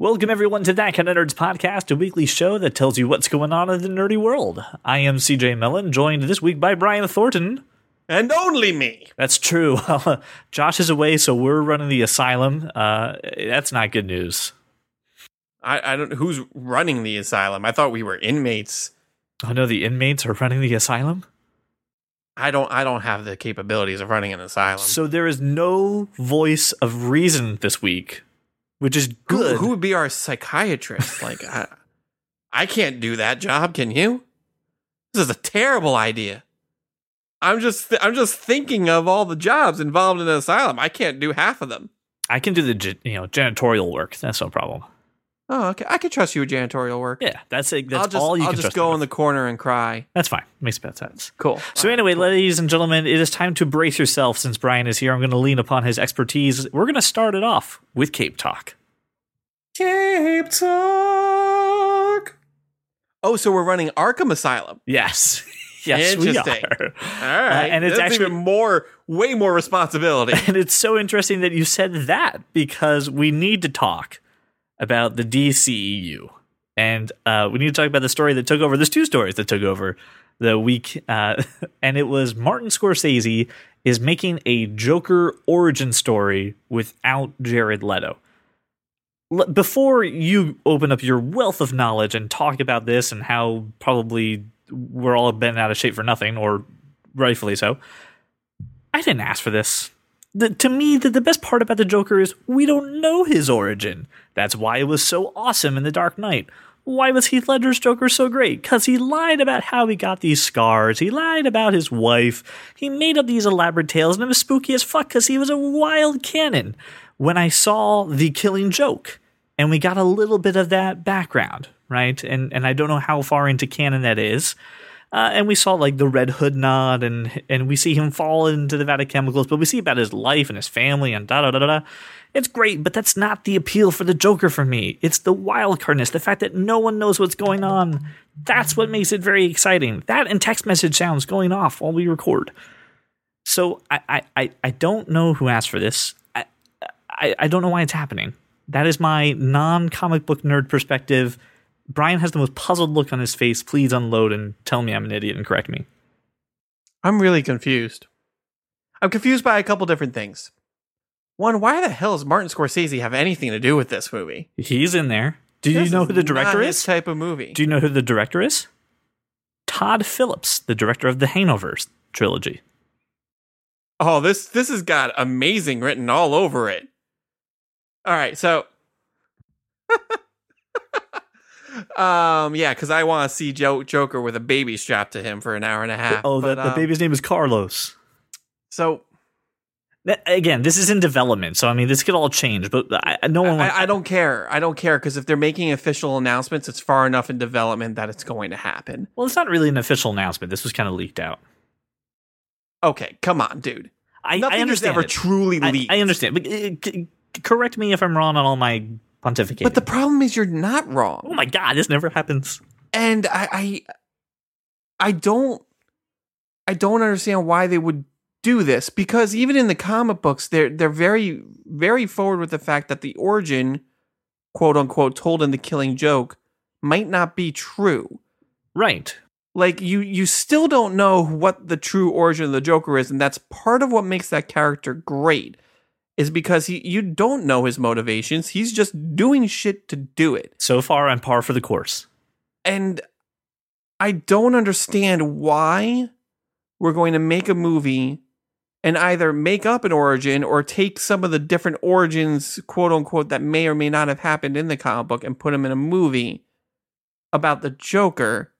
Welcome everyone to That Kind of Nerds podcast, a weekly show that tells you what's going on in the nerdy world. I am CJ Mellon, joined this week by Brian Thornton. And only me. That's true. Josh is away, so we're running the asylum. Uh, that's not good news. I, I don't. Who's running the asylum? I thought we were inmates. Oh no, the inmates are running the asylum. I don't. I don't have the capabilities of running an asylum. So there is no voice of reason this week, which is good. Who, who would be our psychiatrist? like, I, I can't do that job. Can you? This is a terrible idea. I'm just. I'm just thinking of all the jobs involved in an asylum. I can't do half of them. I can do the you know janitorial work. That's no problem. Oh, okay. I can trust you with janitorial work. Yeah, that's it. That's I'll just. all you I'll can just trust go me in with. the corner and cry. That's fine. Makes bad sense. Cool. So anyway, ladies and gentlemen, it is time to brace yourself since Brian is here. I'm going to lean upon his expertise. We're going to start it off with Cape Talk. Cape Talk. Oh, so we're running Arkham Asylum. Yes. yes, we are. All right, uh, and it's That's actually- even more, way more responsibility. And it's so interesting that you said that because we need to talk about the DCEU. And uh, we need to talk about the story that took over. There's two stories that took over the week. Uh, and it was Martin Scorsese is making a Joker origin story without Jared Leto. Before you open up your wealth of knowledge and talk about this and how probably we're all been out of shape for nothing, or rightfully so, I didn't ask for this. The, to me, the, the best part about the Joker is we don't know his origin. That's why it was so awesome in The Dark Knight. Why was Heath Ledger's Joker so great? Because he lied about how he got these scars. He lied about his wife. He made up these elaborate tales, and it was spooky as fuck because he was a wild cannon. When I saw The Killing Joke, and we got a little bit of that background, right? And and I don't know how far into canon that is. Uh, and we saw like the Red Hood nod, and and we see him fall into the vat of chemicals, but we see about his life and his family and da da da da. It's great, but that's not the appeal for the Joker for me. It's the wild cardness, the fact that no one knows what's going on. That's what makes it very exciting. That and text message sounds going off while we record. So I I, I, I don't know who asked for this. I, I I don't know why it's happening. That is my non comic book nerd perspective. Brian has the most puzzled look on his face. Please unload and tell me I'm an idiot and correct me. I'm really confused. I'm confused by a couple different things. One, why the hell does Martin Scorsese have anything to do with this movie? He's in there. Do you know who the director is? type of movie. Do you know who the director is? Todd Phillips, the director of the Hangover trilogy. Oh, this this has got amazing written all over it. All right, so um yeah, cuz I want to see jo- Joker with a baby strapped to him for an hour and a half. Oh, the, But, the um, baby's name is Carlos. So That- again, this is in development, so I mean, this could all change. But I, no one. I, I don't care. I don't care because if they're making official announcements, it's far enough in development that it's going to happen. well, it's not really an official announcement. This was kind of leaked out. Okay, come on, dude. I, Nothing I understand. is ever it. truly I. I understand. But uh, c- correct me if I'm wrong on all my pontificating. But the problem is you're not wrong. oh my god, this never happens. and I, I I don't I don't understand why they would do this because even in the comic books they're they're very very forward with the fact that the origin quote unquote told in the killing joke might not be true Right. like you you still don't know what the true origin of the joker is and that's part of what makes that character great is because he you don't know his motivations he's just doing shit to do it So far, I'm par for the course. and I don't understand why we're going to make a movie and either make up an origin or take some of the different origins, quote unquote, that may or may not have happened in the comic book and put them in a movie about the Joker.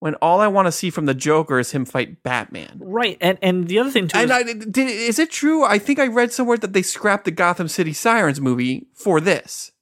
When all I want to see from the Joker is him fight Batman. Right. And and the other thing too. And is- I, did, is it true? I think I read somewhere that they scrapped the Gotham City Sirens movie for this.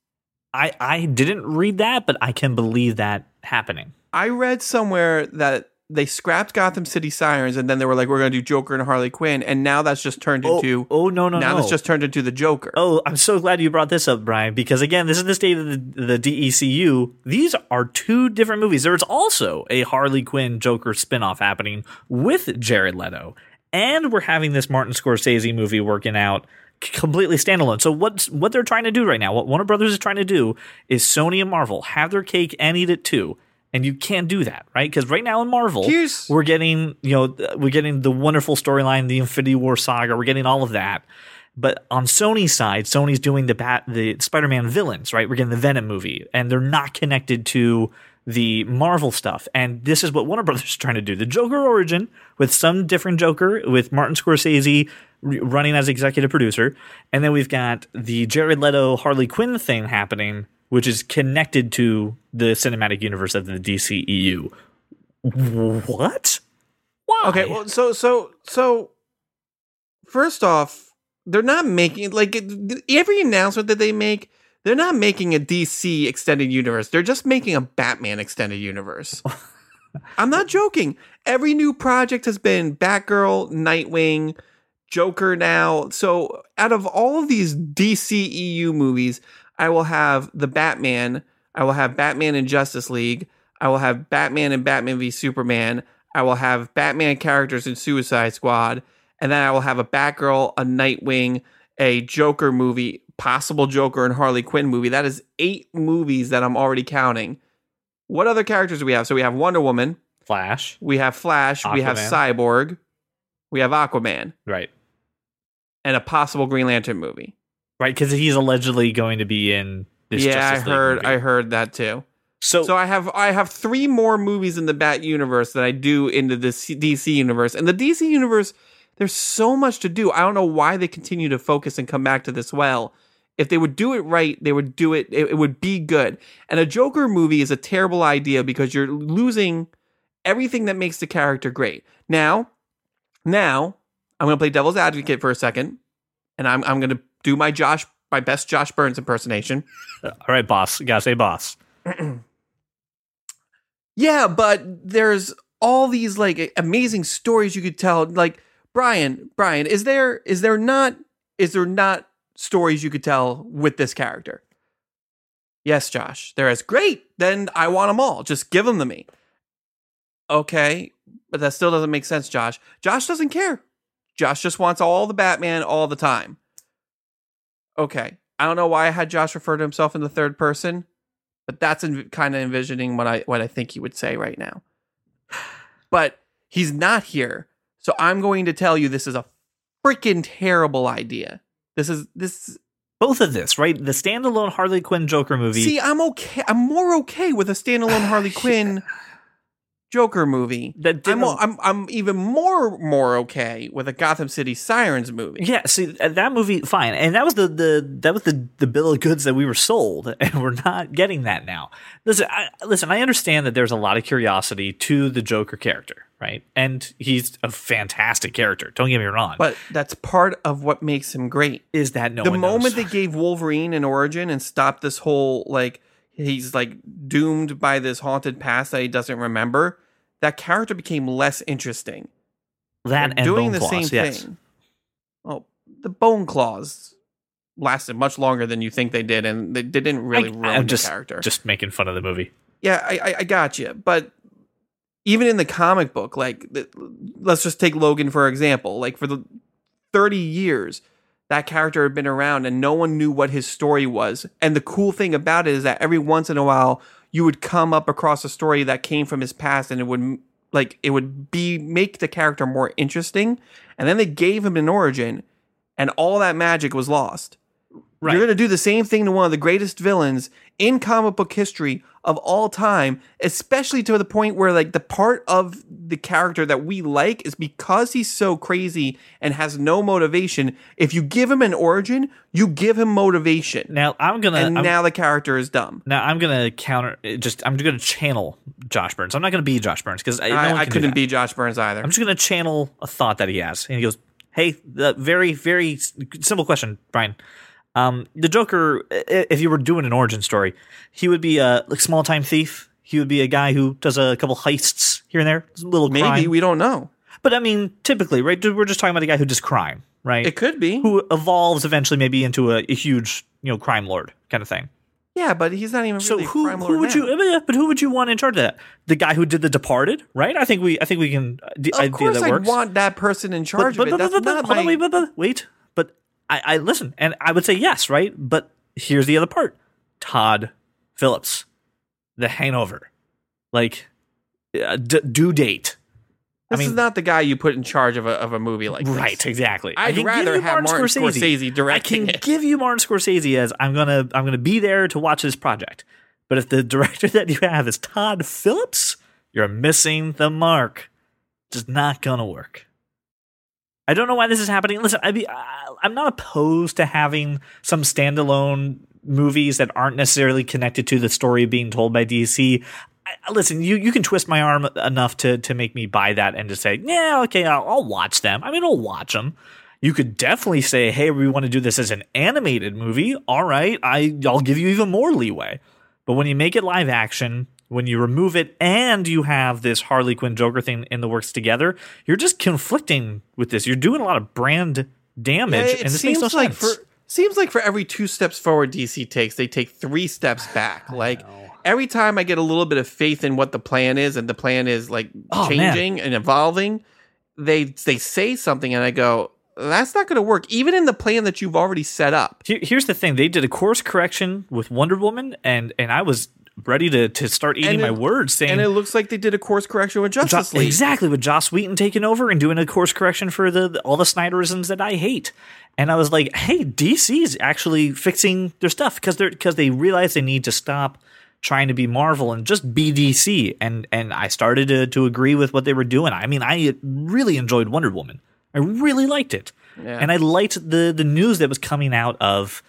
I I didn't read that, but I can believe that happening. I read somewhere that they scrapped Gotham City Sirens and then they were like, we're going to do Joker and Harley Quinn. And now that's just turned Oh, into, oh no no now no. that's just turned into the Joker. Oh, I'm so glad you brought this up, Brian, because again, this is the state of the, the DCEU. These are two different movies. There's also a Harley Quinn Joker spinoff happening with Jared Leto. And we're having this Martin Scorsese movie working out completely standalone. So what's what they're trying to do right now, what Warner Brothers is trying to do is Sony and Marvel have their cake and eat it too. And you can't do that, right? Because right now in Marvel, Here's- we're getting, you know, we're getting the wonderful storyline, the Infinity War saga, we're getting all of that. But on Sony's side, Sony's doing the bat, the Spider-Man villains, right? We're getting the Venom movie, and they're not connected to the Marvel stuff. And this is what Warner Brothers is trying to do: the Joker origin with some different Joker, with Martin Scorsese running as executive producer, and then we've got the Jared Leto Harley Quinn thing happening, which is connected to the cinematic universe of the DCEU. What? Why? Okay, well, so so so first off, they're not making like every announcement that they make. They're not making a DC extended universe. They're just making a Batman extended universe. I'm not joking. Every new project has been Batgirl, Nightwing, Joker now. So out of all of these DCEU movies, I will have the Batman, I will have Batman and Justice League, I will have Batman and Batman v Superman, I will have Batman characters in Suicide Squad, and then I will have a Batgirl, a Nightwing, a Joker movie, possible Joker and Harley Quinn movie. That is eight movies that I'm already counting. What other characters do we have? So we have Wonder Woman, Flash, we have Flash, we have Cyborg, we have Aquaman, right? and a possible Green Lantern movie. Right, because he's allegedly going to be in this. yeah, Justice I League heard movie. I heard that too. So, So I have I have three more movies in the Bat universe that I do into the DC universe. And the DC universe, there's so much to do. I don't know why they continue to focus and come back to this well. If they would do it right, they would do it. It, it would be good. And a Joker movie is a terrible idea because you're losing everything that makes the character great. Now, now I'm going to play devil's advocate for a second, and I'm I'm going to do my Josh my best Josh Burns impersonation. all right, boss, you gotta say boss. Yeah, but there's all these like amazing stories you could tell. Like Brian, Brian, is there is there not is there not stories you could tell with this character? Yes, Josh, there is. Great. Then I want them all. Just give them to me. Okay, but that still doesn't make sense, Josh. Josh doesn't care. Josh just wants all the Batman all the time. Okay, I don't know why I had Josh refer to himself in the third person but that's env- kind of envisioning what I what I think he would say right now. But he's not here, so I'm going to tell you this is a freaking terrible idea. This is this. Both of this, right? The standalone Harley Quinn Joker movie. See, I'm okay. I'm more okay with a standalone Harley Quinn Joker movie. that I'm, I'm I'm even more more okay with a Gotham City Sirens movie. yeah, see uh, that movie, fine, and that was the the that was the the bill of goods that we were sold, and we're not getting that now. Listen, I, listen, I understand that there's a lot of curiosity to the Joker character, right? And he's a fantastic character. Don't get me wrong, But that's part of what makes him great. is that no the moment knows? they gave Wolverine an origin and stopped this whole like he's like doomed by this haunted past that he doesn't remember, that character became less interesting. that They're and doing Bone the Claws, same yes. thing. Oh, the Bone Claws lasted much longer than you think they did, and they, didn't really I, ruin I'm the just character. just making fun of the movie. Yeah, I, I, I got you. But even in the comic book, like, the, let's just take Logan for example. Like, for the 30 years, that character had been around and no one knew what his story was. And the cool thing about it is that every once in a while, you would come up across a story that came from his past and it would, like, it would be, make the character more interesting. And then they gave him an origin and all that magic was lost. Right. You're going to do the same thing to one of the greatest villains in comic book history of all time, especially to the point where like the part of the character that we like is because he's so crazy and has no motivation. If you give him an origin, you give him motivation. Now I'm gonna And I'm, now the character is dumb. now I'm gonna counter just I'm gonna channel Josh Burns. I'm not gonna be Josh Burns because I, no I, I couldn't be Josh Burns either. I'm just gonna channel a thought that he has, and he goes, "Hey, the very very simple question, Brian. Um, the Joker, if you were doing an origin story, he would be a like small time thief. He would be a guy who does a couple heists here and there, little Maybe crime. we don't know. but I mean, typically, right? We're just talking about a guy who does crime, right? It could be. who evolves eventually maybe into a, a huge, you know, crime lord kind of thing. Yeah, but he's not even So really a who crime who lord would now. you? But who would you want in charge of that? The guy who did The Departed, right? I think we I think we can. Of idea course, that I'd want that person in charge but, but, That's but, but, not hold my- wait, but, but, wait. I, I listen, and I would say yes, right? But here's the other part: Todd Phillips, The Hangover, like uh, d- due date. This I mean, is not the guy you put in charge of a of a movie like this. right, exactly. I'd rather have Martin Scorsese, I directing I can it. give you Martin Scorsese as I'm gonna I'm gonna be there to watch this project. But if the director that you have is Todd Phillips, you're missing the mark. Just not gonna work. I don't know why this is happening. Listen, I I- I'm not opposed to having some standalone movies that aren't necessarily connected to the story being told by DC. I, listen, you, you can twist my arm enough to to make me buy that and to say, yeah, okay, I'll, I'll watch them. I mean, I'll watch them. You could definitely say, hey, we want to do this as an animated movie. All right, I I'll give you even more leeway. But when you make it live action, when you remove it and you have this Harley Quinn Joker thing in the works together, you're just conflicting with this. You're doing a lot of brand damage, it and this seems makes no like sense. for seems like for every two steps forward DC takes, they take three steps back. Like every time I get a little bit of faith in what the plan is, and the plan is like Oh, man. changing and evolving, they they say something, and I go, "That's not going to work." Even in the plan that you've already set up. Here- here's the thing: they did a course correction with Wonder Woman, and and I was ready to to start eating And my words, saying And it looks like they did a course correction with Justice League. exactly with Joss Whedon taking over and doing a course correction for the, the- all the Snyderisms that I hate. And I was like, hey, DC's actually fixing their stuff because they're because they realize they need to stop trying to be Marvel and just be DC. And and I started to to agree with what they were doing. I mean, I really enjoyed Wonder Woman. I really liked it, Yeah. and I liked the the news that was coming out of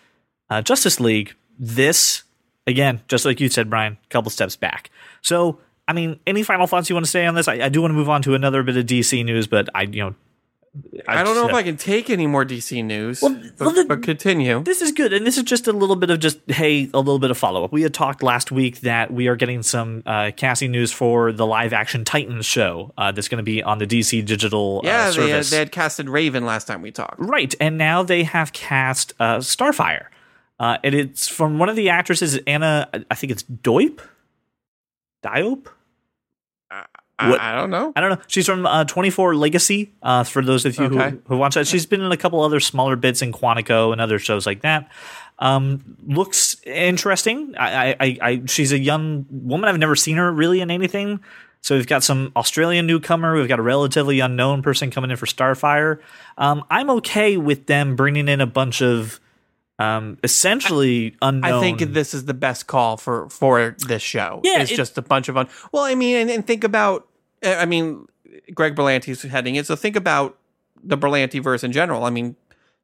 uh, Justice League. This again, just like you said, Brian, a couple steps back. So, I mean, any final thoughts you want to say on this? I, I do want to move on to another bit of DC news, but I, you know, I don't know if I can take any more DC news, Well, but, well, the- but continue. This is good, and this is just a little bit of just hey, a little bit of follow up. We had talked last week that we are getting some uh, casting news for the live action Titans show uh, that's going to be on the DC digital yeah, uh, they, had, they had casted Raven last time we talked. Right, and now they have cast uh, Starfire, uh, and it's from one of the actresses, Anna. I think it's Doip, Diop. I, don't know. I don't know. She's from uh, 24 Legacy. Uh, for those of you Okay. who, who watch that, she's been in a couple other smaller bits in Quantico and other shows like that. Um, looks interesting. I, I, I, I, she's a young woman. I've never seen her really in anything. So we've got some Australian newcomer. We've got a relatively unknown person coming in for Starfire. Um, I'm okay with them bringing in a bunch of um, essentially unknown. I think this is the best call for for this show. Yeah, it's it- just a bunch of un. Well, I mean, and, and think about. uh, I mean, Greg Berlanti's heading it, so think about the Berlanti verse in general. I mean,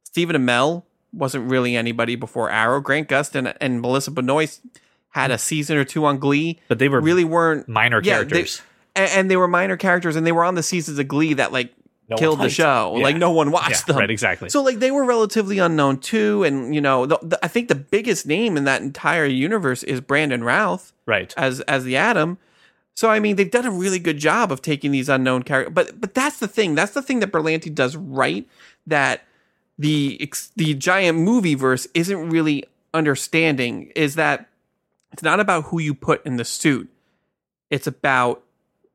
Stephen Amell wasn't really anybody before Arrow. Grant Gustin and, Melissa Benoist had a season or two on Glee, but they were really weren't minor yeah, they- characters. and, and they were minor characters, and they were on the seasons of Glee that like No killed the show. Yeah. Like no one watched Yeah, them. right, exactly. So like they were relatively unknown too, and you know, the, the, I think the biggest name in that entire universe is Brandon Routh right. as as the Atom. So I mean, they've done a really good job of taking these unknown characters. But but that's the thing. That's the thing that Berlanti does right. That the ex- the giant movie verse isn't really understanding is that it's not about who you put in the suit. It's about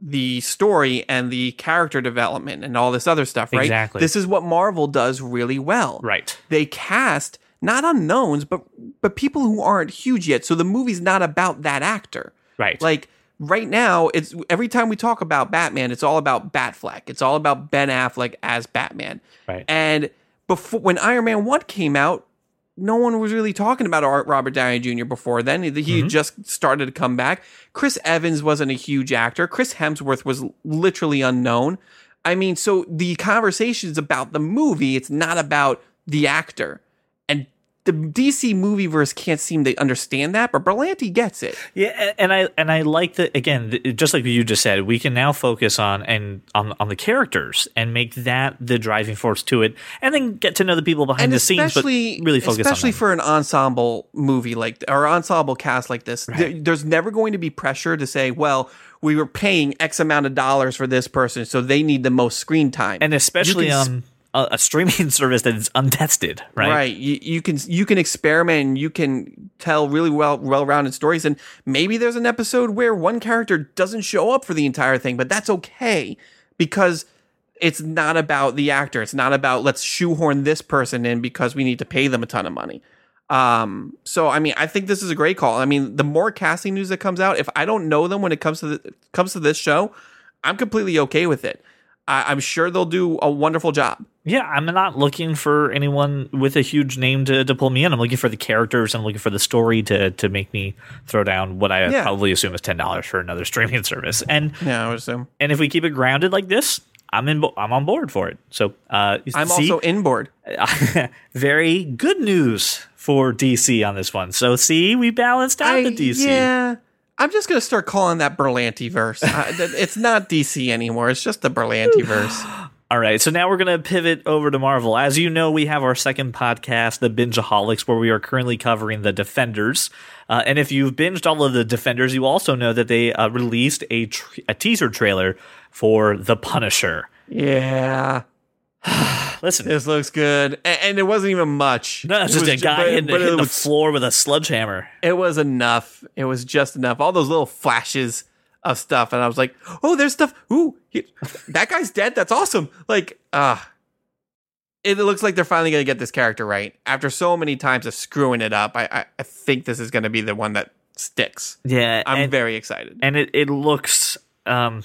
the story and the character development and all this other stuff, right? Exactly. This is what Marvel does really well Right. they cast not unknowns but but people who aren't huge yet so the movie's not about that actor Right. like right now it's every time we talk about batman it's all about batfleck it's all about ben affleck as batman Right. and before when iron man 1 came out no one was really talking about Art Robert Downey Jr. before then. He he had mm-hmm. just started to come back. Chris Evans wasn't a huge actor. Chris Hemsworth was literally unknown. I mean, so the conversation is about the movie. It's not about the actor. The DC movieverse can't seem to understand that, but Berlanti gets it. Yeah, and I and I like that again. Just like you just said, we can now focus on and on on the characters and make that the driving force to it, and then get to know the people behind and the scenes, but especially really focus especially for an ensemble movie like or ensemble cast like this there- there's never going to be pressure to say well we were paying x amount of dollars for this person so they need the most screen time and especially on a, a streaming service that is untested, right? right, You, you can you can experiment and you can tell really well well-rounded stories and maybe there's an episode where one character doesn't show up for the entire thing but that's okay because it's not about the actor. It's not about let's shoehorn this person in because we need to pay them a ton of money. Um, so I mean, I think this is a great call. I mean, the more casting news that comes out, if I don't know them when it comes to the, comes to this show, I'm completely okay with it. I, I'm sure they'll do a wonderful job. Yeah, I'm not looking for anyone with a huge name to, to pull me in. I'm looking for the characters. I'm looking for the story to to make me throw down what I Yeah. probably assume is ten dollars for another streaming service. And Yeah, I would assume. and if we keep it grounded like this, I'm in. bo- I'm on board for it. So uh, I'm see, also in board. very good news for DC on this one. So see, we balanced out I- the DC. Yeah. I'm just gonna start calling that Berlanti verse. uh, it's not DC anymore. It's just the Berlanti verse. All right, so now we're going to pivot over to Marvel. As you know, we have our second podcast, The Bingeaholics, where we are currently covering The Defenders. Uh, and if you've binged all of The Defenders, you also know that they uh, released a, tr- a teaser trailer for The Punisher. Yeah, Listen, this looks good, A- and, it wasn't even much. no, it's It just a guy but- hitting, but hitting it the was, floor with a sledgehammer. it was enough. It was just enough. All those little flashes of stuff, and I was like, "Oh, there's stuff. Ooh, he, that guy's dead. That's awesome." Like, ah. it looks like they're finally going to get this character right after so many times of screwing it up. I, I, I think this is going to be the one that sticks. Yeah, I'm and, very excited. and it, it looks um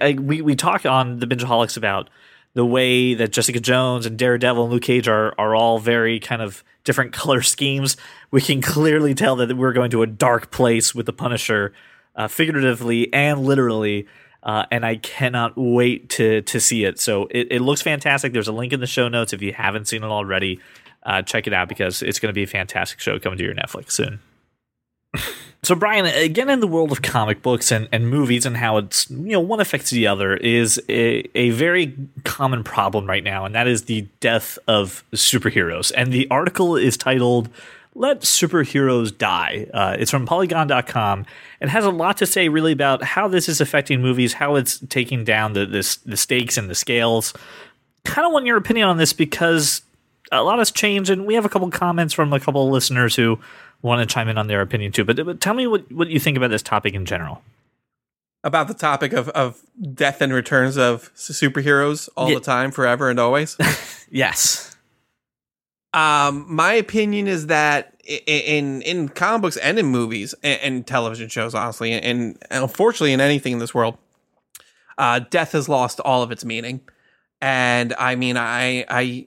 we we talk on the bingeaholics about the way that Jessica Jones and Daredevil and Luke Cage are are all very kind of different color schemes. We can clearly tell that we're going to a dark place with the Punisher, uh, figuratively and literally. Uh, and I cannot wait to to see it. So it, it looks fantastic. There's a link in the show notes if you haven't seen it already. Uh, check it out because it's going to be a fantastic show coming to your Netflix soon. So, Brian, again, in the world of comic books and, and movies and how it's, you know, one affects the other is a, a very common problem right now, and that is the death of superheroes. And the article is titled, Let Superheroes Die. Uh, it's from Polygon.com and has a lot to say, really, about how this is affecting movies, how it's taking down the, this, the stakes and the scales. Kind of want your opinion on this because a lot has changed, and we have a couple comments from a couple listeners who want to chime in on their opinion too. But, but tell me what, what you think about this topic in general. About the topic of, of death and returns of superheroes all Yeah. the time, forever and always. Yes. Um, my opinion is that in in comic books and in movies and, and television shows, honestly, and, and unfortunately in anything in this world, uh, death has lost all of its meaning. And I mean, I I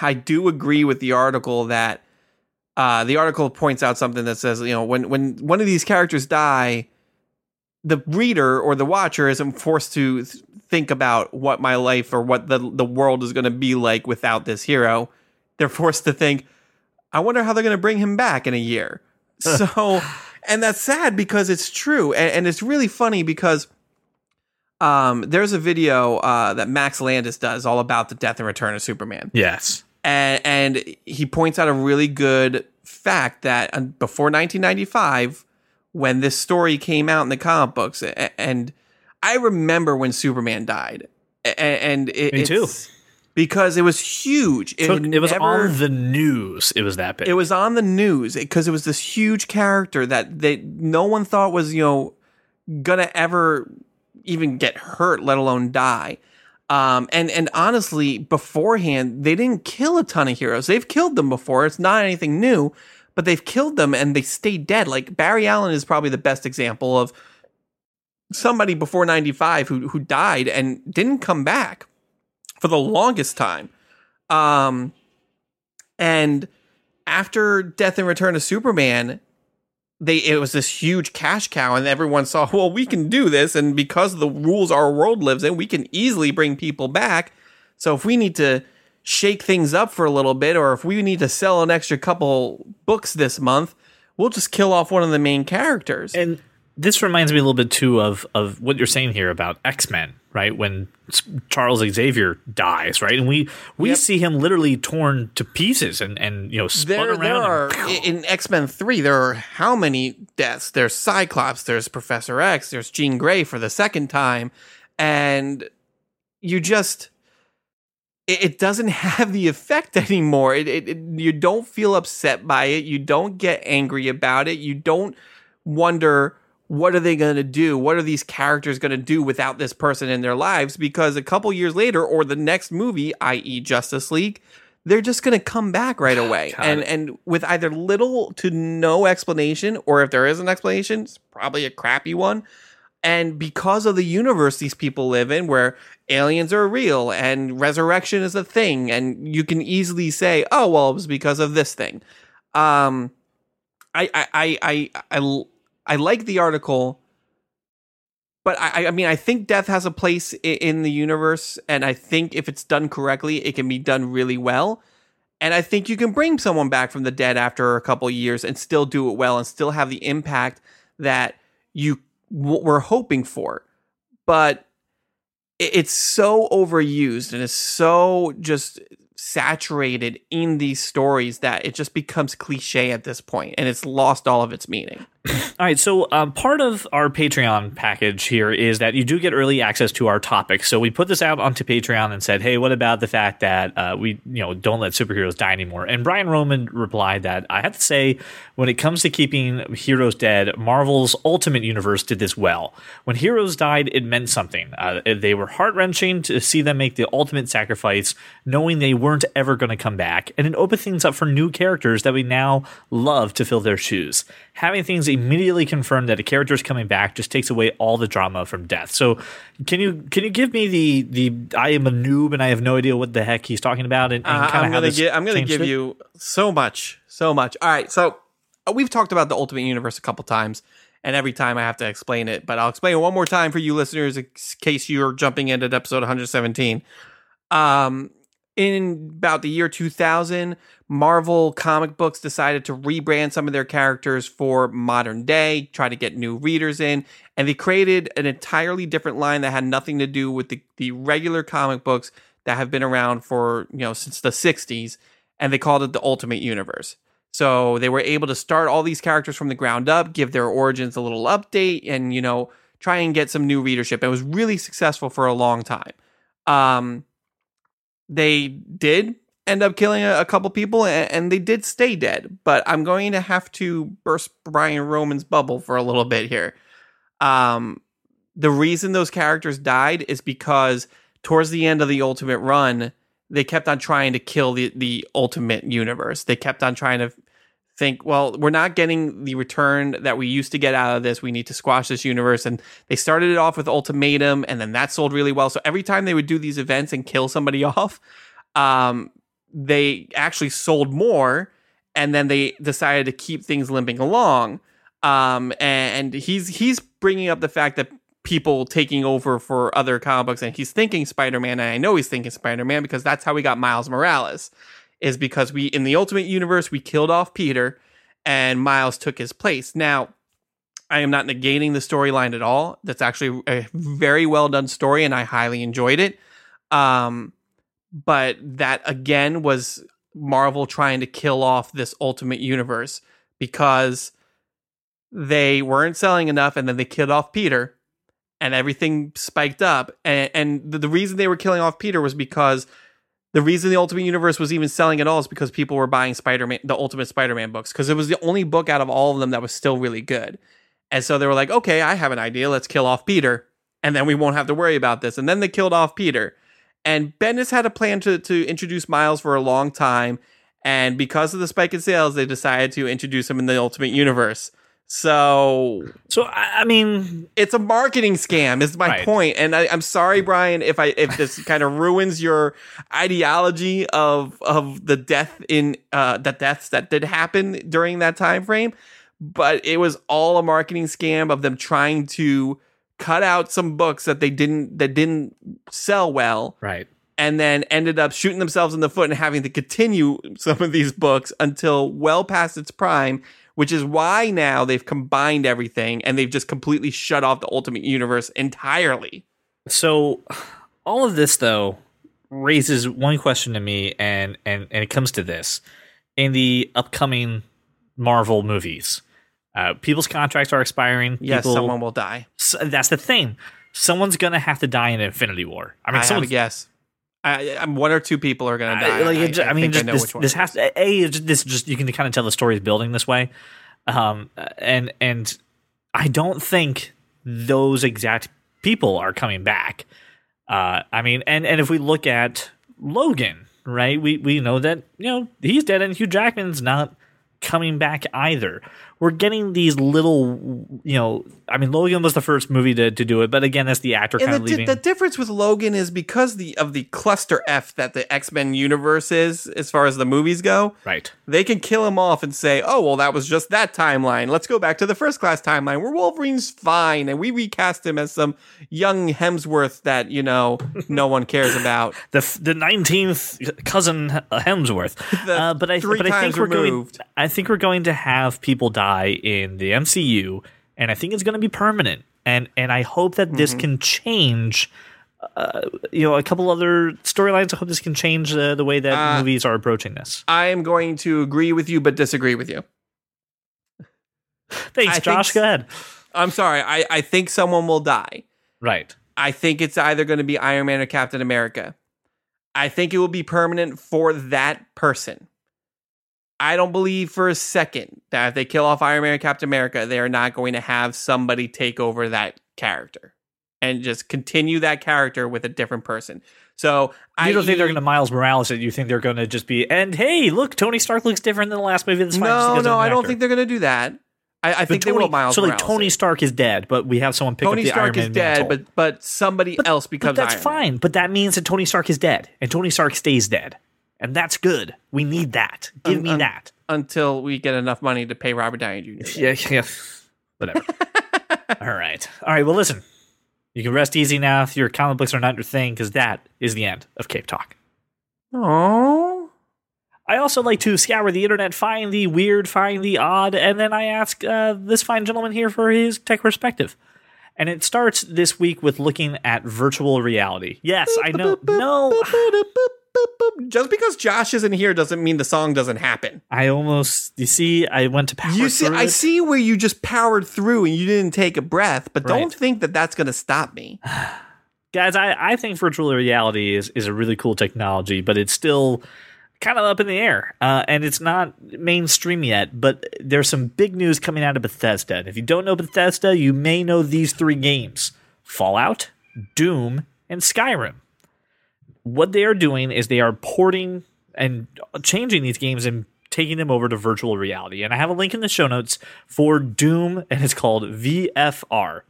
I do agree with the article that uh, the article points out something that says, you know, when when one of these characters die, the reader or the watcher isn't forced to th- think about what my life or what the the world is going to be like without this hero. They're forced to think, I wonder how they're going to bring him back in a year. So, and that's sad because it's true, and, and it's really funny because um, there's a video uh, that Max Landis does all about the death and return of Superman Yes. And, and he points out a really good fact that uh, before 1995 when this story came out in the comic books and i remember when superman died and it, Me too. it's- because it was huge it, Took, it was never- on the news. It was that big. it was on the news because it was this huge character that they no one thought was you know gonna ever even get hurt let alone die um, and and honestly beforehand they didn't kill a ton of heroes. They've killed them before. It's not anything new but they've killed them and they stayed dead. Like barry allen is probably the best example of somebody before 95 who who died and didn't come back for the longest time. Um and after Death and Return of Superman, they it was this huge cash cow, and everyone saw, well, we can do this, and because of the rules our world lives in, we can easily bring people back. So if we need to shake things up for a little bit, or if we need to sell an extra couple books this month, we'll just kill off one of the main characters. and this reminds me a little bit too of of what you're saying here about X Men, right? When Charles Xavier dies, right, and we we Yep. see him literally torn to pieces and and you know spun there, around. there are in X Men Three. There are how many deaths? There's Cyclops. There's Professor X. There's Jean Grey for the second time, and you just it, it doesn't have the effect anymore. It, it you don't feel upset by it. You don't get angry about it. You don't wonder what are they going to do? What are these characters going to do without this person in their lives? Because a couple years later, or the next movie, i.e., Justice League, they're just going to come back right away, God. and and with either little to no explanation, or if there is an explanation, it's probably a crappy one. And because of the universe these people live in, where aliens are real and resurrection is a thing, and you can easily say, "Oh, well, it was because of this thing." Um, I I I I I, I like the article, but I I mean I think death has a place in the universe, and I think if it's done correctly, it can be done really well. And I think you can bring someone back from the dead after a couple years and still do it well and still have the impact that you were hoping for. But it- it's so overused and it's so just saturated in these stories that it just becomes cliche at this point and it's lost all of its meaning. All right, so um, part of our Patreon package here is that you do get early access to our topics. So we put this out onto Patreon and said, "Hey, what about the fact that uh, we, you know, don't let superheroes die anymore?" And Brian Roman replied that I have to say, when it comes to keeping heroes dead, Marvel's Ultimate Universe did this well. When heroes died, it meant something. Uh, they were heart wrenching to see them make the ultimate sacrifice, knowing they weren't ever going to come back, and it opened things up for new characters that we now love to fill their shoes. Having things immediately confirm that a character is coming back just takes away all the drama from death. So, can you can you give me the the I am a noob and I have no idea what the heck he's talking about and, and Uh, kind of I'm how gonna gi- I'm gonna give it? you so much, so much. All right, so uh, we've talked about the Ultimate Universe a couple times, and every time I have to explain it, but I'll explain it one more time for you listeners in case you're jumping in at episode 117. Um, in about the year 2000, Marvel comic books decided to rebrand some of their characters for modern day, try to get new readers in, and they created an entirely different line that had nothing to do with the, the regular comic books that have been around for, you know, since the 60s, and they called it the Ultimate Universe. So they were able to start all these characters from the ground up, give their origins a little update, and, you know, try and get some new readership. It was really successful for a long time. Um, they did end up killing a, a couple people and, and they did stay dead. But i'm going to have to burst brian roman's bubble for a little bit here. Um the reason those characters died is because towards the end of the ultimate run they kept on trying to kill the the ultimate universe. They kept on trying to think well we're not getting the return that we used to get out of this. We need to squash this universe. And they started it off with ultimatum and then that sold really well. So every time they would do these events and kill somebody off um they actually sold more and then they decided to keep things limping along. Um and he's he's bringing up the fact that people taking over for other comic books and he's thinking spider-man and i know he's thinking spider-man because that's how we got miles morales is because we in the ultimate universe we killed off peter and miles took his place. Now i am not negating the storyline at all. That's actually a very well done story and i highly enjoyed it. Um but that again was Marvel trying to kill off this ultimate universe because they weren't selling enough and then they killed off Peter and everything spiked up. And, and the, the reason they were killing off Peter was because the reason the ultimate universe was even selling at all is because people were buying Spider-Man the ultimate Spider-Man books because it was the only book out of all of them that was still really good. And so they were like, "Okay, I have an idea. Let's kill off Peter and then we won't have to worry about this." And then they killed off Peter. And Bendis had a plan to, to introduce Miles for a long time. And because of the spike in sales, they decided to introduce him in the Ultimate Universe. So So I, mean, it's a marketing scam, is my Right. point. And I, I'm sorry, Brian, if I if this kind of ruins your ideology of of the death in uh the deaths that did happen during that time frame. But it was all a marketing scam of them trying to cut out some books that they didn't that didn't sell well right. and then ended up shooting themselves in the foot and having to continue some of these books until well past its prime, which is why now they've combined everything and they've just completely shut off the Ultimate Universe entirely. So all of this though raises one question to me and and and it comes to this. In the upcoming Marvel movies, uh, people's contracts are expiring. Yes, People, someone will die. s- that's the thing. Someone's gonna have to die in Infinity War. I mean, I, mean, have a someone's guess. I, I'm one or two people are going to die. I, like, it ju- I, mean, just know this, which one this has to a this just you can kind of tell the story is building this way, um, and and I don't think those exact people are coming back. Uh, I mean, and and if we look at Logan, right, we we know that you know he's dead, and Hugh Jackman's not coming back either. We're getting these little, you know, I mean, Logan was the first movie to, to do it, but again, that's the actor kind And of the, leaving. the difference with Logan is because the of the cluster F that the X Men universe is, as far as the movies go, right. they can kill him off and say, "Oh, well, that was just that timeline. Let's go back to the first class timeline where Wolverine's fine, and we recast him as some young Hemsworth that you know no one cares about." the the nineteenth cousin Hemsworth. The uh, but I three but I think times we're removed. going. I think we're going to have people die in the MCU, and I think it's going to be permanent. And and I hope that this Mm-hmm. can change. Uh, you know, a couple other storylines. I hope this can change the the way that Uh, movies are approaching this. I am going to agree with you, but disagree with you. Thanks, I Josh. think- Go ahead. I'm sorry. I, I think someone will die. Right. I think it's either going to be Iron Man or Captain America. I think it will be permanent for that person. I don't believe for a second that if they kill off Iron Man and Captain America, they are not going to have somebody take over that character and just continue that character with a different person. So You I don't think they're going to Miles Morales it? You think they're going to just be and hey, look, Tony Stark looks different than the last movie. That's fine. just No, no, I don't think they're going to do that. I, I think Tony, they will. Miles so like Morales Tony it. Stark is dead, but we have someone pick Tony up the Stark Iron is Man dead, mantle. but but somebody else becomes. But that's Iron Man. fine. But that means that Tony Stark is dead, and Tony Stark stays dead, and that's good. We need that. Give Un- me un- that. until we get enough money to pay Robert Downey Jr. Yeah, yeah. Whatever. All right. All right. Well, listen. You can rest easy now if your comic books are not your thing, because that is the end of Cape Talk. Oh, I also like to scour the internet, find the weird, find the odd, and then I ask uh, this fine gentleman here for his tech perspective. And it starts this week with looking at virtual reality. Yes, I know. No, Just because Josh isn't here doesn't mean the song doesn't happen. I almost. You see, I went to power You see, I it. see where you just powered through and you didn't take a breath, but Right. don't think that that's going to stop me. guys I, I think virtual reality is, is a really cool technology but it's still kind of up in the air uh, and it's not mainstream yet but there's some big news coming out of bethesda and if you don't know bethesda you may know these three games fallout doom and skyrim what they are doing is they are porting and changing these games and taking them over to virtual reality and i have a link in the show notes for doom and it's called vfr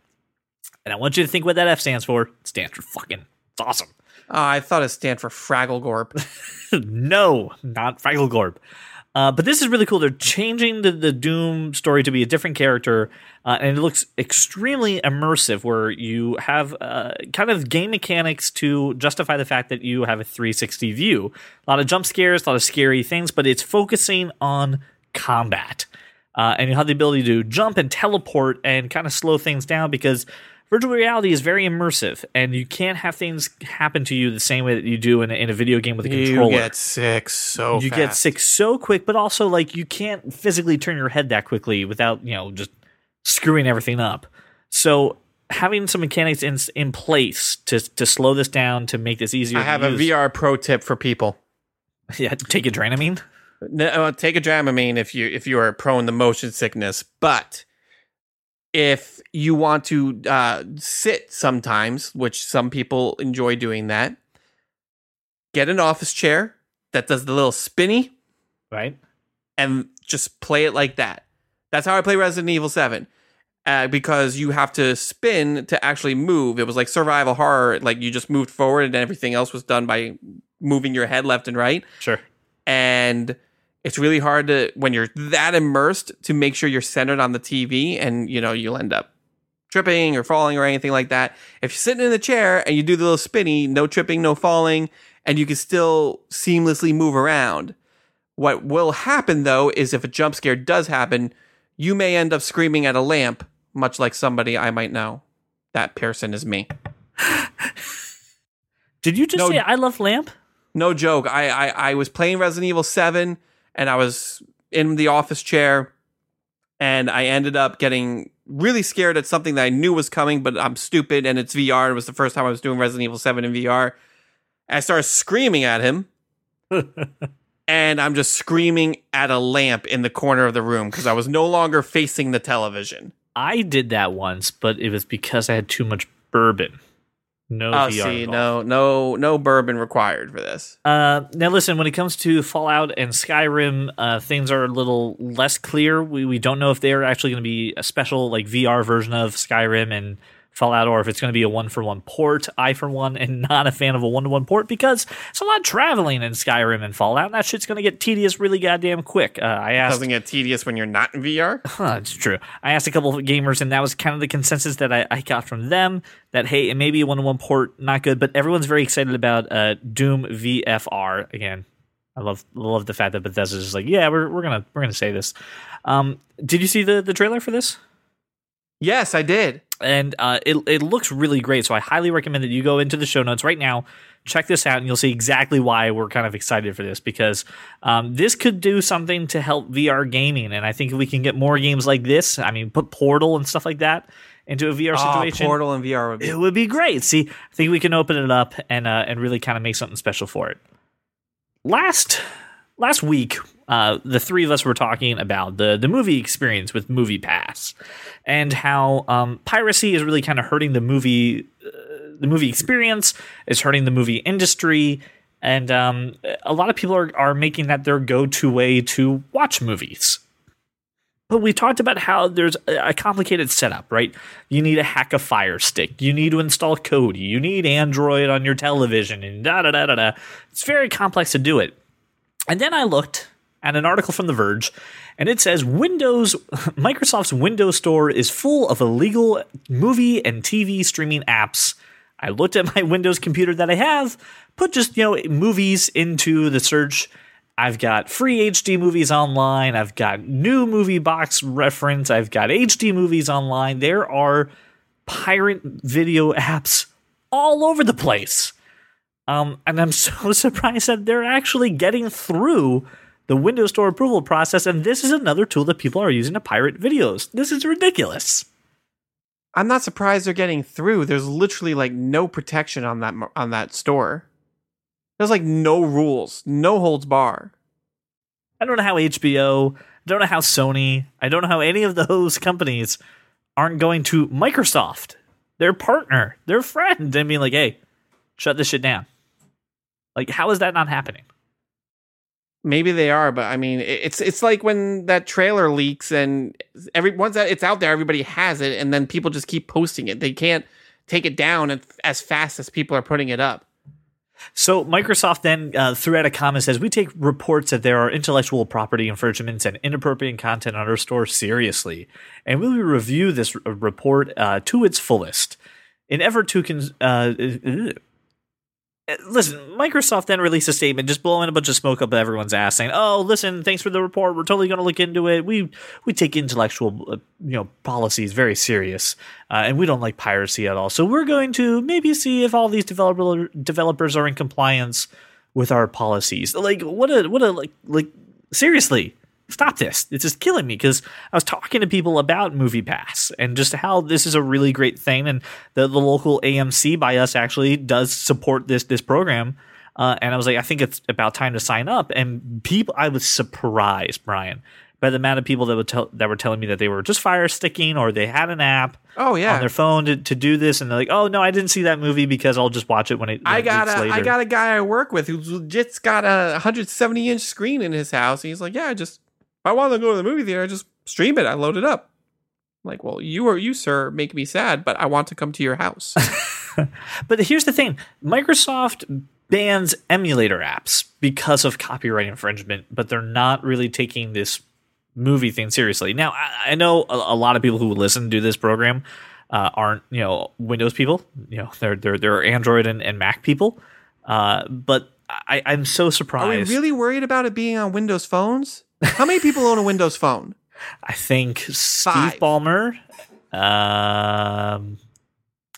and I want you to think what that F stands for. It stands for fucking. It's awesome. Oh, I thought it stand for Fraggle Gorp. no, not Fraggle Gorp. Uh, but this is really cool. They're changing the, the Doom story to be a different character, uh, and it looks extremely immersive. Where you have uh, kind of game mechanics to justify the fact that you have a 360 view. A lot of jump scares, a lot of scary things, but it's focusing on combat. Uh, and you have the ability to jump and teleport and kind of slow things down because virtual reality is very immersive, and you can't have things happen to you the same way that you do in a, in a video game with a you controller You get sick so you fast. get sick so quick, but also like you can't physically turn your head that quickly without you know just screwing everything up. So having some mechanics in in place to to slow this down to make this easier. I to have a use. VR pro tip for people. Yeah, take Adrenamine. No, uh, take a Dramamine if you if you are prone to motion sickness, but if you want to uh, sit sometimes, which some people enjoy doing that, get an office chair that does the little spinny Right. and just play it like that. That's how I play Resident Evil 7. Uh, because you have to spin to actually move. It was like survival horror, like you just moved forward and everything else was done by moving your head left and right Sure. and it's really hard to when you're that immersed to make sure you're centered on the TV and you know you'll end up tripping or falling or anything like that. If you're sitting in the chair and you do the little spinny, no tripping, no falling, and you can still seamlessly move around. What will happen though is if a jump scare does happen, you may end up screaming at a lamp, much like somebody I might know. That person is me. Did you just No. say I love lamp? No joke. I, I I was playing Resident Evil 7 and I was in the office chair and I ended up getting really scared at something that I knew was coming, but I'm stupid and it's VR. It was the first time I was doing Resident Evil 7 in VR. I started screaming at him. and I'm just screaming at a lamp in the corner of the room because I was no longer facing the television. I did that once, but it was because I had too much bourbon. No Oh, VR. see, no, no, no bourbon required for this. Uh, now listen, when it comes to Fallout and Skyrim, uh, things are a little less clear. We we don't know if they're actually going to be a special like VR version of Skyrim and Fallout, or if it's going to be a one for one port. I for one am not a fan of a one to one port because it's a lot of traveling in Skyrim and Fallout. And that shit's going to get tedious really goddamn quick. Uh, I asked Doesn't get tedious when you're not in VR. Huh, it's true. I asked a couple of gamers, and that was kind of the consensus that I, I got from them that hey, it may be a one-to-one port, not good, but everyone's very excited about uh, Doom VFR again. I love love the fact that Bethesda's just like, yeah, we're we're gonna we're gonna say this. Um, did you see the the trailer for this? Yes, I did. And uh, it it looks really great. So I highly recommend that you go into the show notes right now, check this out, and you'll see exactly why we're kind of excited for this because um, this could do something to help VR gaming, and I think if we can get more games like this, I mean, put Portal and stuff like that into a VR Oh, situation. Portal and VR would be. It would be great. See, I think we can open it up and uh, and really kind of make something special for it. Last last week, uh, the three of us were talking about the the movie experience with Movie Pass and how um, piracy is really kind of hurting the movie uh, the movie experience. It's hurting the movie industry. And um, a lot of people are, are making that their go to way to watch movies. But we talked about how there's a a complicated setup, right? You need to hack a Fire Stick. You need to install Kodi. You need Android on your television, and da da da da da. It's very complex to do it. And then I looked at an article from The Verge, and it says Windows, Microsoft's Windows Store is full of illegal movie and TV streaming apps. I looked at my Windows computer that I have, put just you know movies into the search. I've got free HD movies online. I've got new movie box reference. I've got HD movies online. There are pirate video apps all over the place. Um, and I'm so surprised that they're actually getting through the Windows Store approval process. And this is another tool that people are using to pirate videos. This is ridiculous. I'm not surprised they're getting through. There's literally like no protection on that on that store. There's like no rules, no holds bar. I don't know how HBO, I don't know how Sony, I don't know how any of those companies aren't going to Microsoft, their partner, their friend, and being like, hey, shut this shit down. Like, how is that not happening? Maybe they are, but I mean, it's it's like when that trailer leaks and every once that it's out there, everybody has it, and then people just keep posting it. They can't take it down as- as fast as people are putting it up. So Microsoft then uh, threw out a comment says we take reports that there are intellectual property infringements and inappropriate content on our store seriously, and we will review this report uh, to its fullest. In effort to cons- uh, uh, listen, Microsoft then released a statement just blowing a bunch of smoke up everyone's ass, saying, "Oh, listen, thanks for the report. We're totally going to look into it. We we take intellectual uh, you know policies very serious, uh, and we don't like piracy at all. So we're going to maybe see if all these developer developers are in compliance with our policies. Like what a what a like like seriously." Stop this. It's just killing me because I was talking to people about Movie Pass and just how this is a really great thing. And the, the local AMC by us actually does support this this program. Uh, and I was like, I think it's about time to sign up. And people, I was surprised, Brian, by the amount of people that would tell that were telling me that they were just fire sticking or they had an app Oh yeah, on their phone to, to do this, and they're like, oh no, I didn't see that movie because I'll just watch it when it. I got a later. I got a guy I work with who's legit's got a 170 inch screen in his house. And he's like, yeah, I just I want to go to the movie theater, I just stream it. I load it up. I'm like, well, you or you, sir, make me sad, but I want to come to your house. But here's the thing Microsoft bans emulator apps because of copyright infringement, but they're not really taking this movie thing seriously. Now, I, I know a, a lot of people who listen to this program uh, aren't, you know, Windows people. You know, they're they're, they're Android and, and Mac people. Uh, but I, I'm so surprised. Are we really worried about it being on Windows phones? How many people own a Windows phone? I think Steve Five. Ballmer. Um,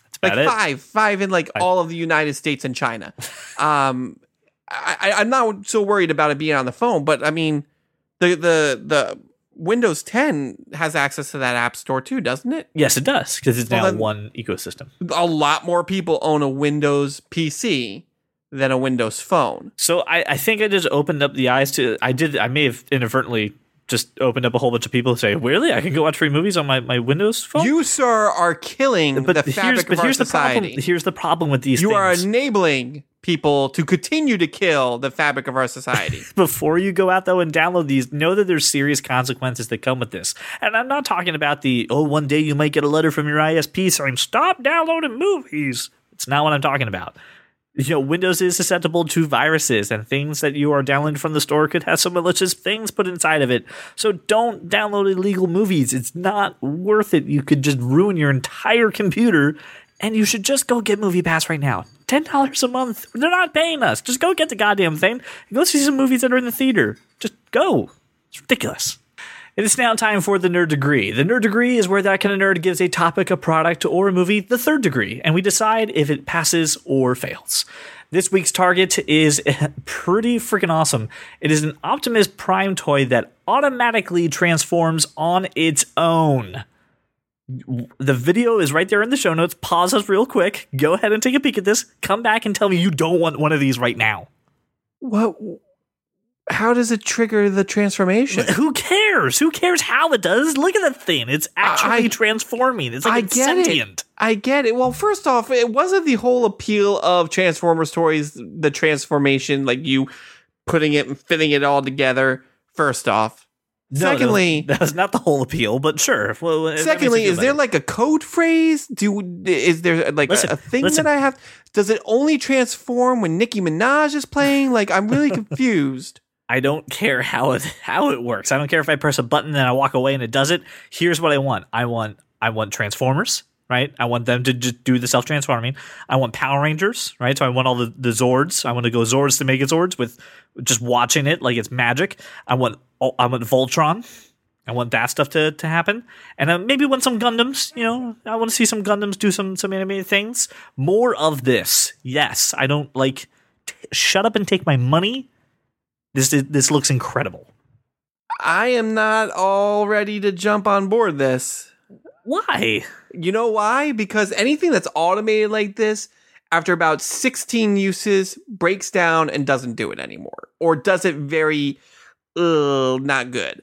that's Like about it. five, five in like all of the United States and China. Um, I, I'm not so worried about it being on the phone, but I mean, the the the Windows 10 has access to that app store too, doesn't it? Yes, it does because it's Well, now one ecosystem. A lot more people own a Windows PC than a Windows phone. So I, I think I just opened up the eyes to I did I may have inadvertently just opened up a whole bunch of people who say, "Really? I can go watch free movies on my, my Windows phone." You, sir, are killing but the fabric but of our society. problem. Here's the problem with these you things. are enabling people to continue to kill the fabric of our society. before you go out though and download these, know that there's serious consequences that come with this. And I'm not talking about the oh, one day you might get a letter from your ISP saying stop downloading movies. It's not what I'm talking about. You know, Windows is susceptible to viruses and things that you are downloading from the store could have some malicious things put inside of it. So don't download illegal movies. It's not worth it. You could just ruin your entire computer and you should just go get Movie Pass right now. Ten dollars a month. They're not paying us. Just go get the goddamn thing and go see some movies that are in the theater. Just go. It's ridiculous. It is now time for the nerd degree. The nerd degree is where that kind of nerd gives a topic, a product, or a movie the third degree, and we decide if it passes or fails. This week's target is pretty freaking awesome. It is an Optimus Prime toy that automatically transforms on its own the video is right there in the show notes. Pause us real quick. Go ahead and take a peek at this. Come back and tell me you don't want one of these right now. what? How does it trigger the transformation? Who cares? Who cares how it does? Look at that thing. It's actually I- transforming. It's like I it's get sentient. it. I get it. Well, first off, it wasn't the whole appeal of Transformers stories, the transformation, like you putting it and fitting it all together. First off, No, no, secondly, that was not the whole appeal, but sure. Well, secondly, is there like a code phrase? Do is there like a- a, thing listen. that I have? Does it only transform when Nicki Minaj is playing? Like, I'm really confused. I don't care how it how it works. I don't care if I press a button and I walk away and it does it. Here's what I want. I want I want Transformers, right? I want them to just do the self transforming. I want Power Rangers, right? So I want all the, the Zords. I want to go Zords to make it Zords with just watching it like it's magic. I want oh, I want Voltron. I want that stuff to, to happen, and uh, maybe want some Gundams. You know, I want to see some Gundams do some some animated things. More of this, yes. I don't like. T- shut up and take my money. This this looks incredible. I am not all ready to jump on board this. Why? You know why? Because anything that's automated like this, after about 16 uses, breaks down and doesn't do it anymore, or does it very, uh, not good.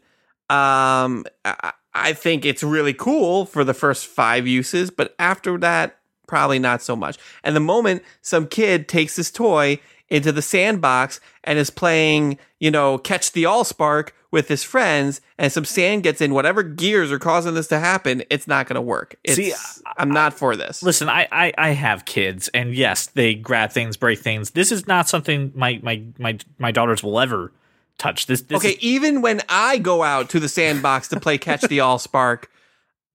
Um, I, I think it's really cool for the first five uses, but after that, probably not so much. And the moment some kid takes this toy into the sandbox and is playing, you know, catch the all spark with his friends, and some sand gets in whatever gears are causing this to happen, it's not going to work. It's, See, I'm not for this. Listen, I, I, I have kids, and yes, they grab things, break things. This is not something my my my, my daughters will ever touch. This, this okay, is- even when I go out to the sandbox to play catch the all spark,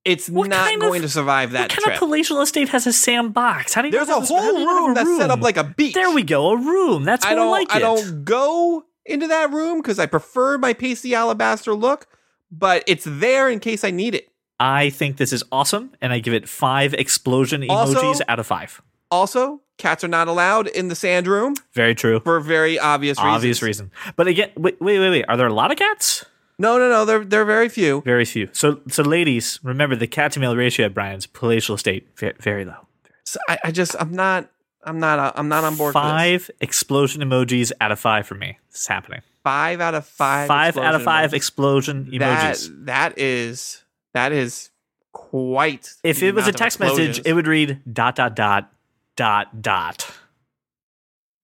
it's What not kind of- going to survive that what kind trip. of palatial estate has a sandbox? How do you There's a how whole you room that's set up like a beach. There we go, a room. That's I don't like I it. don't go into that room because I prefer my pasty alabaster look, but it's there in case I need it. I think this is awesome, and I give it five explosion Also- emojis out of five. Also, cats are not allowed in the sand room Very true. for very obvious reasons. Obvious reason. But again, wait, wait, wait, wait. Are there a lot of cats? No, no, no. They're they're very few. Very few. So, so ladies, remember the cat to male ratio at Brian's palatial estate very, very low. So I, I just I'm not I'm not uh, I'm not on board. This. Five explosion emojis out of five for me. It's happening. Five out of five. Five out of explosion five emojis. explosion That that is that is quite. If it was a text message, it would read dot dot dot dot dot.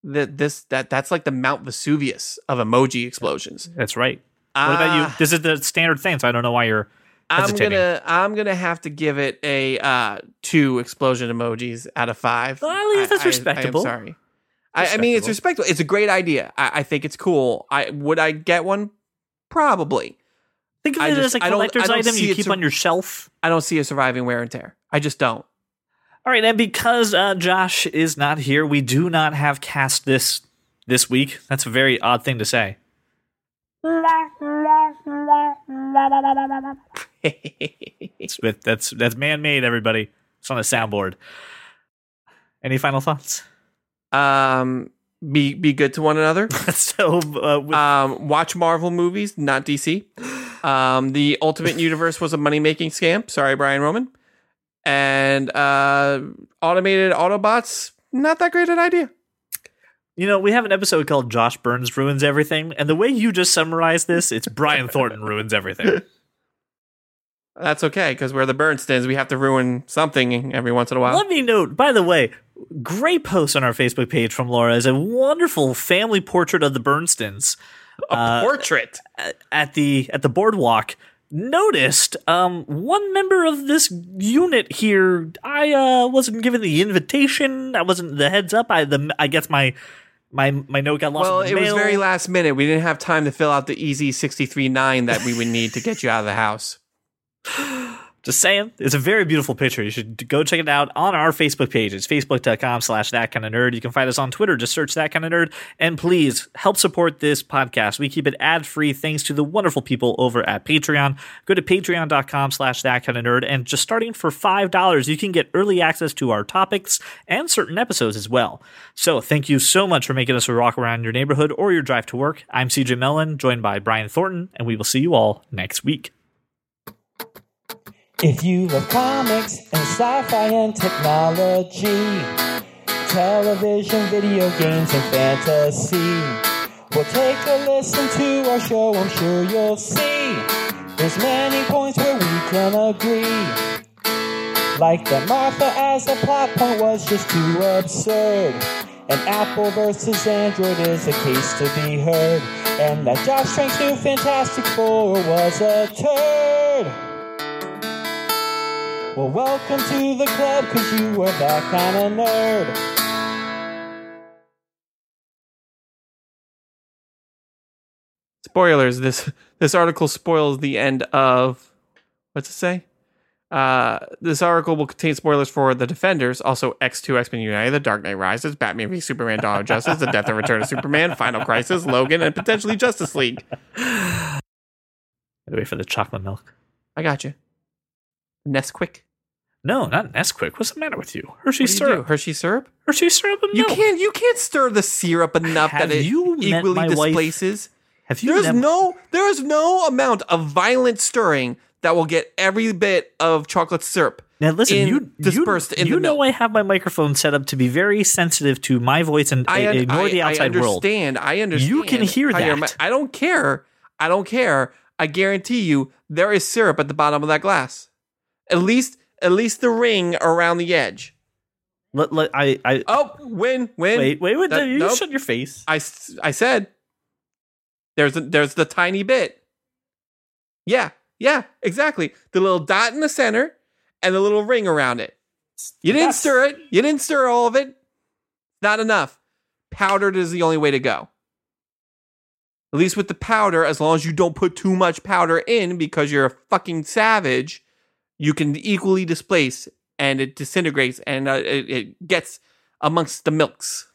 that this that that's like the Mount Vesuvius of emoji explosions. That's right. What about you? Ah, This is the standard thing, so I don't know why you're hesitating. I'm gonna I'm gonna have to give it a uh, two explosion emojis out of five. Well, at least that's I- I- respectable. I, am sorry. I, I mean, it's respectable. It's a great idea. I, I think it's cool. I would I get one? Probably. Think of I it just- as a I don't- collector's don't item you keep sur- on your shelf. I don't see a surviving wear and tear. I just don't. All right, and because uh, Josh is not here, we do not have cast this this week. That's a very odd thing to say. That's that's man made. Everybody, it's on a soundboard. Any final thoughts? um, be be good to one another. so, uh, with, Um, watch Marvel movies, not DC. Um, the Ultimate Universe was a money making scam. Sorry, Brian Roman. And uh, automated Autobots, not that great an idea. You know, we have an episode called Josh Burns Ruins Everything, and the way you just summarized this, it's Brian Thornton ruins everything. That's okay because we're the Bernstins. We have to ruin something every once in a while. Let me note, by the way, great post on our Facebook page from Laura is a wonderful family portrait of the Bernstins a uh, portrait. at the at the boardwalk. Noticed um, one member of this unit here. I uh, wasn't given the invitation. I wasn't the heads up. I the I guess my my my note got lost. Well, in it the was very last minute. We didn't have time to fill out the easy 63.9 that we would need to get you out of the house. Just saying. It's a very beautiful picture. You should go check it out on our Facebook page. It's facebook.com slash that kind of nerd. You can find us on Twitter. Just search that kind of nerd. And please help support this podcast. We keep it ad free thanks to the wonderful people over at Patreon. Go to patreon.com slash that kind of nerd. And just starting for $5, you can get early access to our topics and certain episodes as well. So thank you so much for making us a rock around your neighborhood or your drive to work. I'm CJ Mellon, joined by Brian Thornton, and we will see you all next week. If you love comics and sci-fi and technology, television, video games, and fantasy, well, take a listen to our show. I'm sure you'll see there's many points where we can agree. Like that Martha as a plot point was just too absurd. And Apple versus Android is a case to be heard. And that Josh Trank's new Fantastic Four was a turd. Well, welcome to the club, cause you are that kind of nerd. Spoilers. This this article spoils the end of what's it say? Uh, this article will contain spoilers for The Defenders, also X2, X Men United, The Dark Knight Rises, Batman v Superman: Dawn of Justice, The Death and Return of Superman, Final Crisis, Logan, and potentially Justice League. Gotta wait for the chocolate milk. I got you. Nesquik. No, not Nesquik. What's the matter with you? Hershey What do you syrup. Hershey syrup. Hershey syrup and You milk. can't you can't stir the syrup enough Have that it equally my wife? displaces. Have you There's never- no there is no amount of violent stirring that will get every bit of chocolate syrup. Now listen, in- you dispersed you, you know milk. I have my microphone set up to be very sensitive to my voice and I, un- ignore I- the I outside world. understand. I understand. You can hear that. I don't care. I don't care. I guarantee you there is syrup at the bottom of that glass. At least at least the ring around the edge. Let, let, I, I Oh, win, win. wait, wait, wait. That- you nope. shut your face. I, I said there's a, there's the tiny bit. Yeah, yeah, exactly. The little dot in the center and the little ring around it. You didn't stir it. You didn't stir all of it. Not enough. Powdered is the only way to go. At least with the powder, as long as you don't put too much powder in because you're a fucking savage, you can equally displace and it disintegrates and uh, it, it gets amongst the milks.